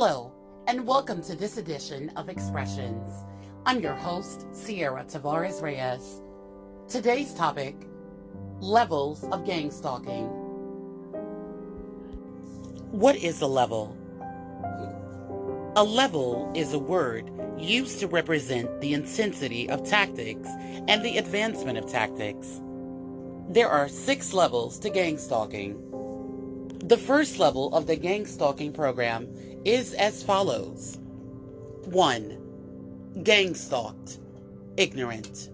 Hello, and welcome to this edition of Expressions. I'm your host, Ciara Tavares Reyes. Today's topic Levels of Gang Stalking. What is a level? A level is a word used to represent the intensity of tactics and the advancement of tactics. There are six levels to gang stalking. The first level of the gang stalking program is as follows 1. Gang stalked, ignorant.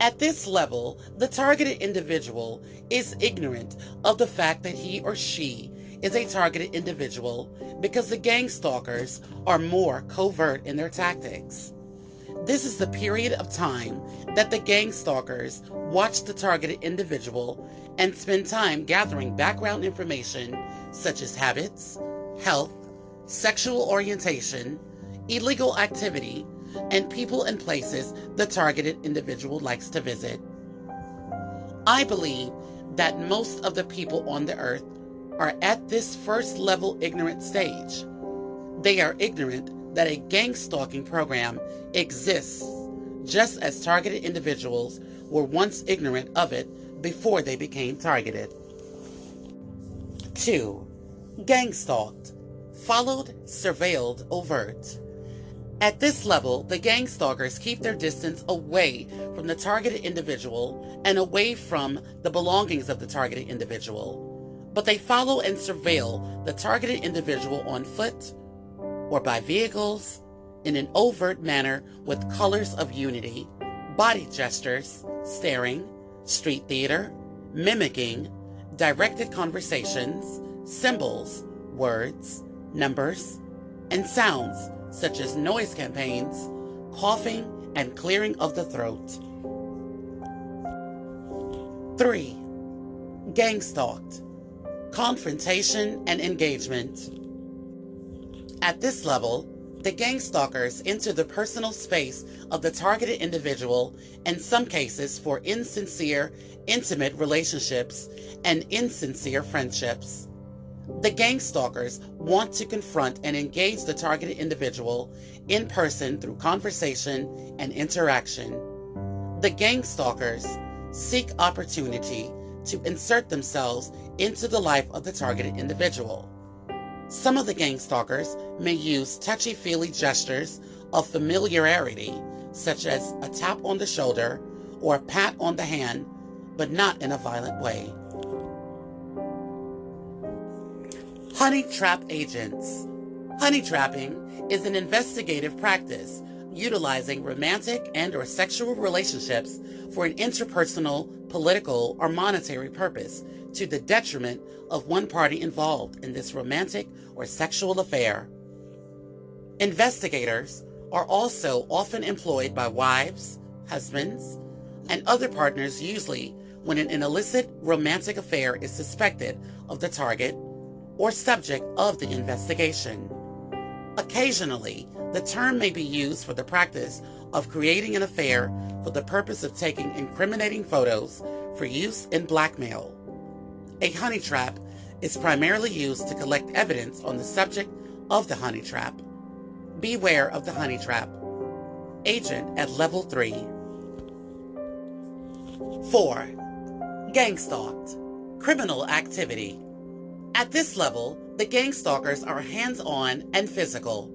At this level, the targeted individual is ignorant of the fact that he or she is a targeted individual because the gang stalkers are more covert in their tactics. This is the period of time that the gang stalkers watch the targeted individual and spend time gathering background information such as habits, health, sexual orientation, illegal activity, and people and places the targeted individual likes to visit. I believe that most of the people on the earth are at this first level ignorant stage. They are ignorant that a gang stalking program exists, just as targeted individuals were once ignorant of it before they became targeted. 2. Gang stalked, followed, surveilled, overt. At this level, the gang stalkers keep their distance away from the targeted individual and away from the belongings of the targeted individual but they follow and surveil the targeted individual on foot or by vehicles in an overt manner with colors of unity, body gestures, staring, street theater, mimicking, directed conversations, symbols, words, numbers, and sounds such as noise campaigns, coughing, and clearing of the throat. 3. Gang stalked confrontation, and engagement. At this level, the gang stalkers enter the personal space of the targeted individual, in some cases for insincere, intimate relationships and insincere friendships. The gang stalkers want to confront and engage the targeted individual in person through conversation and interaction. The gang stalkers seek opportunity to insert themselves into the life of the targeted individual. Some of the gang stalkers may use touchy feely gestures of familiarity, such as a tap on the shoulder or a pat on the hand, but not in a violent way. Honey trap agents. Honey trapping is an investigative practice utilizing romantic and or sexual relationships for an interpersonal, political, or monetary purpose to the detriment of one party involved in this romantic or sexual affair. Investigators are also often employed by wives, husbands, and other partners usually when an illicit romantic affair is suspected of the target or subject of the investigation. Occasionally, the term may be used for the practice of creating an affair for the purpose of taking incriminating photos for use in blackmail. A honey trap is primarily used to collect evidence on the subject of the honey trap. Beware of the honey trap. Agent at level 3. 4. Gang stalked. Criminal activity. At this level, the gang stalkers are hands on and physical.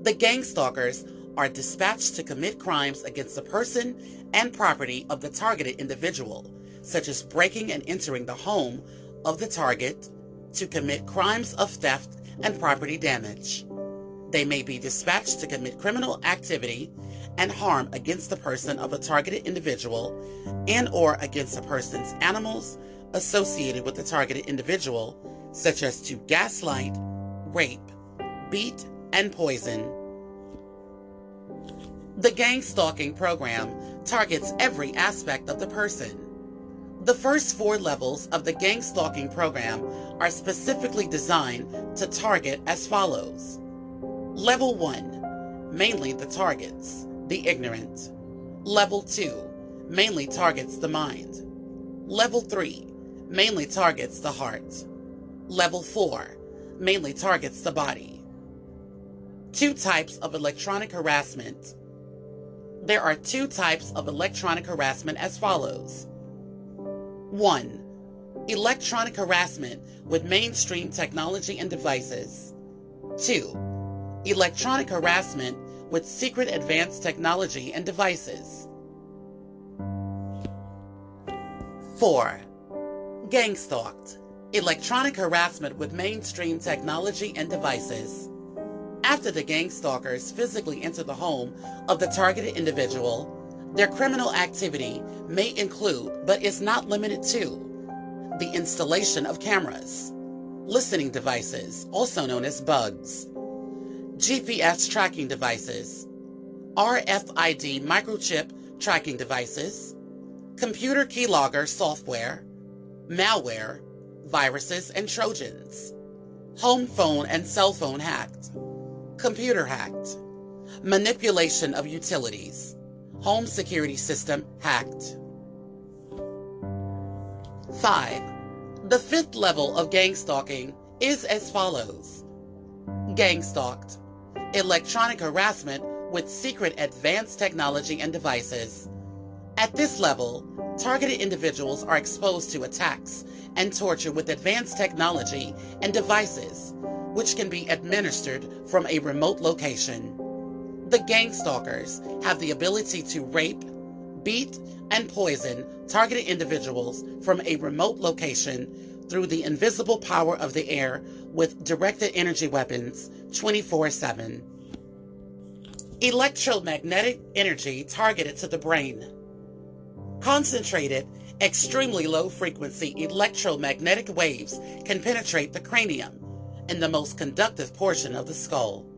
The gang stalkers are dispatched to commit crimes against the person and property of the targeted individual, such as breaking and entering the home of the target to commit crimes of theft and property damage. They may be dispatched to commit criminal activity and harm against the person of a targeted individual and or against a person's animals associated with the targeted individual, such as to gaslight, rape, beat, and poison. The gang stalking program targets every aspect of the person. The first four levels of the gang stalking program are specifically designed to target as follows Level 1 mainly the targets, the ignorant. Level 2 mainly targets the mind. Level 3 mainly targets the heart. Level 4 mainly targets the body. Two types of electronic harassment. There are two types of electronic harassment as follows 1. Electronic harassment with mainstream technology and devices. 2. Electronic harassment with secret advanced technology and devices. 4. Gang stalked. Electronic harassment with mainstream technology and devices. After the gang stalkers physically enter the home of the targeted individual, their criminal activity may include, but is not limited to, the installation of cameras, listening devices, also known as bugs, GPS tracking devices, RFID microchip tracking devices, computer keylogger software, malware, viruses, and trojans, home phone and cell phone hacked, computer hacked, manipulation of utilities, home security system hacked. 5. The fifth level of gang stalking is as follows Gang stalked, electronic harassment with secret advanced technology and devices. At this level, targeted individuals are exposed to attacks and torture with advanced technology and devices, which can be administered from a remote location. The gang stalkers have the ability to rape, beat, and poison targeted individuals from a remote location through the invisible power of the air with directed energy weapons 24 7. Electromagnetic energy targeted to the brain. Concentrated, extremely low frequency electromagnetic waves can penetrate the cranium and the most conductive portion of the skull.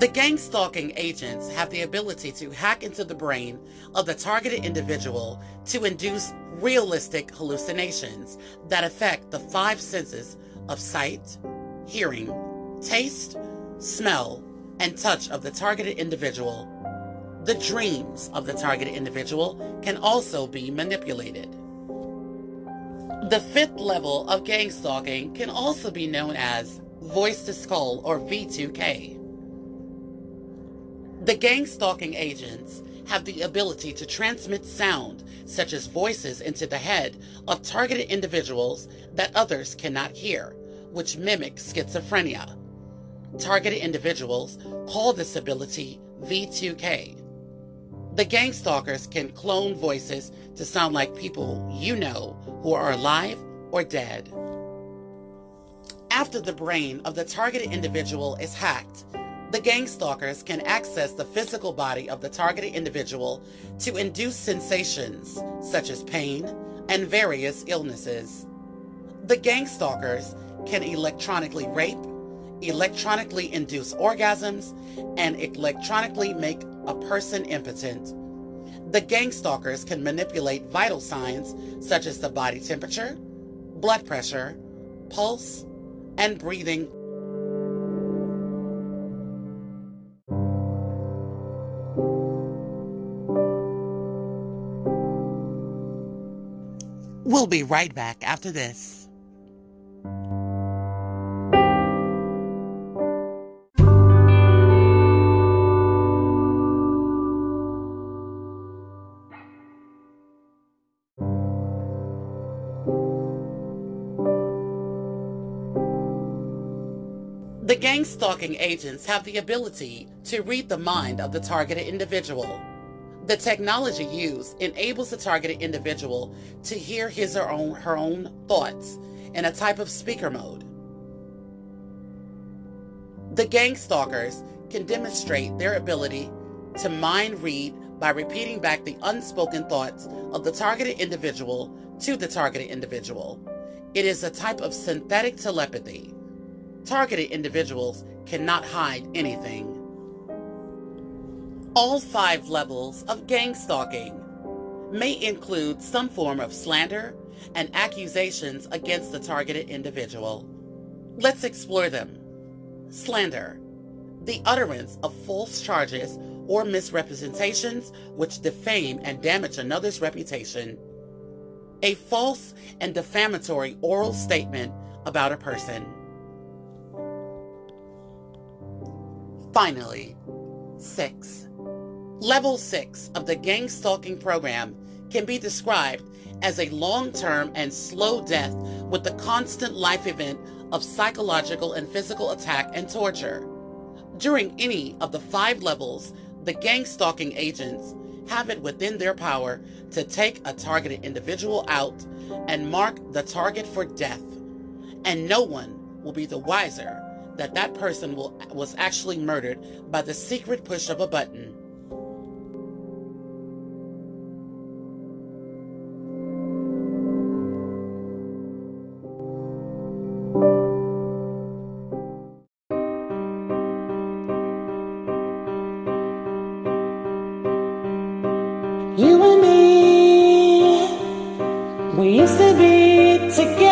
The gang stalking agents have the ability to hack into the brain of the targeted individual to induce realistic hallucinations that affect the five senses of sight, hearing, taste, smell, and touch of the targeted individual. The dreams of the targeted individual can also be manipulated. The fifth level of gang stalking can also be known as voice to skull or V2K. The gang stalking agents have the ability to transmit sound, such as voices, into the head of targeted individuals that others cannot hear, which mimic schizophrenia. Targeted individuals call this ability V2K. The gang stalkers can clone voices to sound like people you know who are alive or dead. After the brain of the targeted individual is hacked, the gang stalkers can access the physical body of the targeted individual to induce sensations such as pain and various illnesses. The gang stalkers can electronically rape, electronically induce orgasms, and electronically make a person impotent. The gang stalkers can manipulate vital signs such as the body temperature, blood pressure, pulse, and breathing We'll be right back after this. The gang stalking agents have the ability to read the mind of the targeted individual. The technology used enables the targeted individual to hear his or own, her own thoughts in a type of speaker mode. The gang stalkers can demonstrate their ability to mind read by repeating back the unspoken thoughts of the targeted individual to the targeted individual. It is a type of synthetic telepathy. Targeted individuals cannot hide anything. All five levels of gang stalking may include some form of slander and accusations against the targeted individual. Let's explore them. Slander, the utterance of false charges or misrepresentations which defame and damage another's reputation. A false and defamatory oral statement about a person. Finally, 6. Level 6 of the gang stalking program can be described as a long term and slow death with the constant life event of psychological and physical attack and torture. During any of the five levels, the gang stalking agents have it within their power to take a targeted individual out and mark the target for death. And no one will be the wiser that that person will, was actually murdered by the secret push of a button. You and me, we used to be together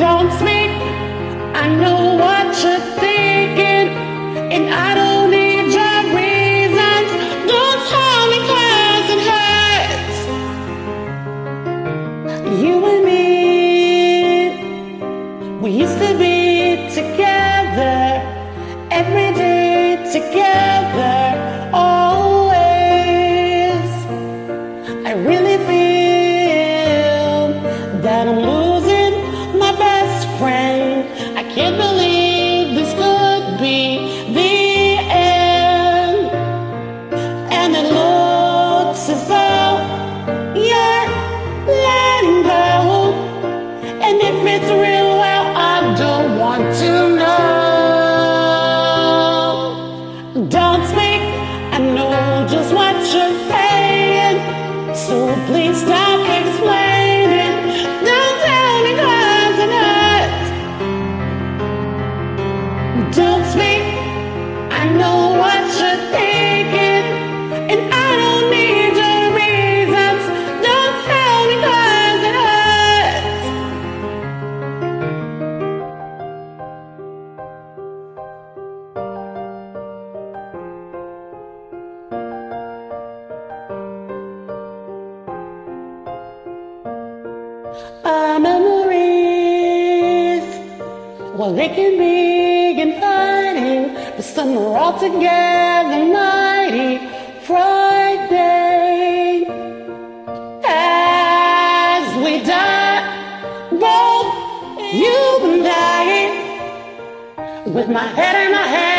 Don't speak, I know what you're thinking. And I well, they can be inviting, but some are all together mighty Friday. As we die, both you and I, with my head in my hands,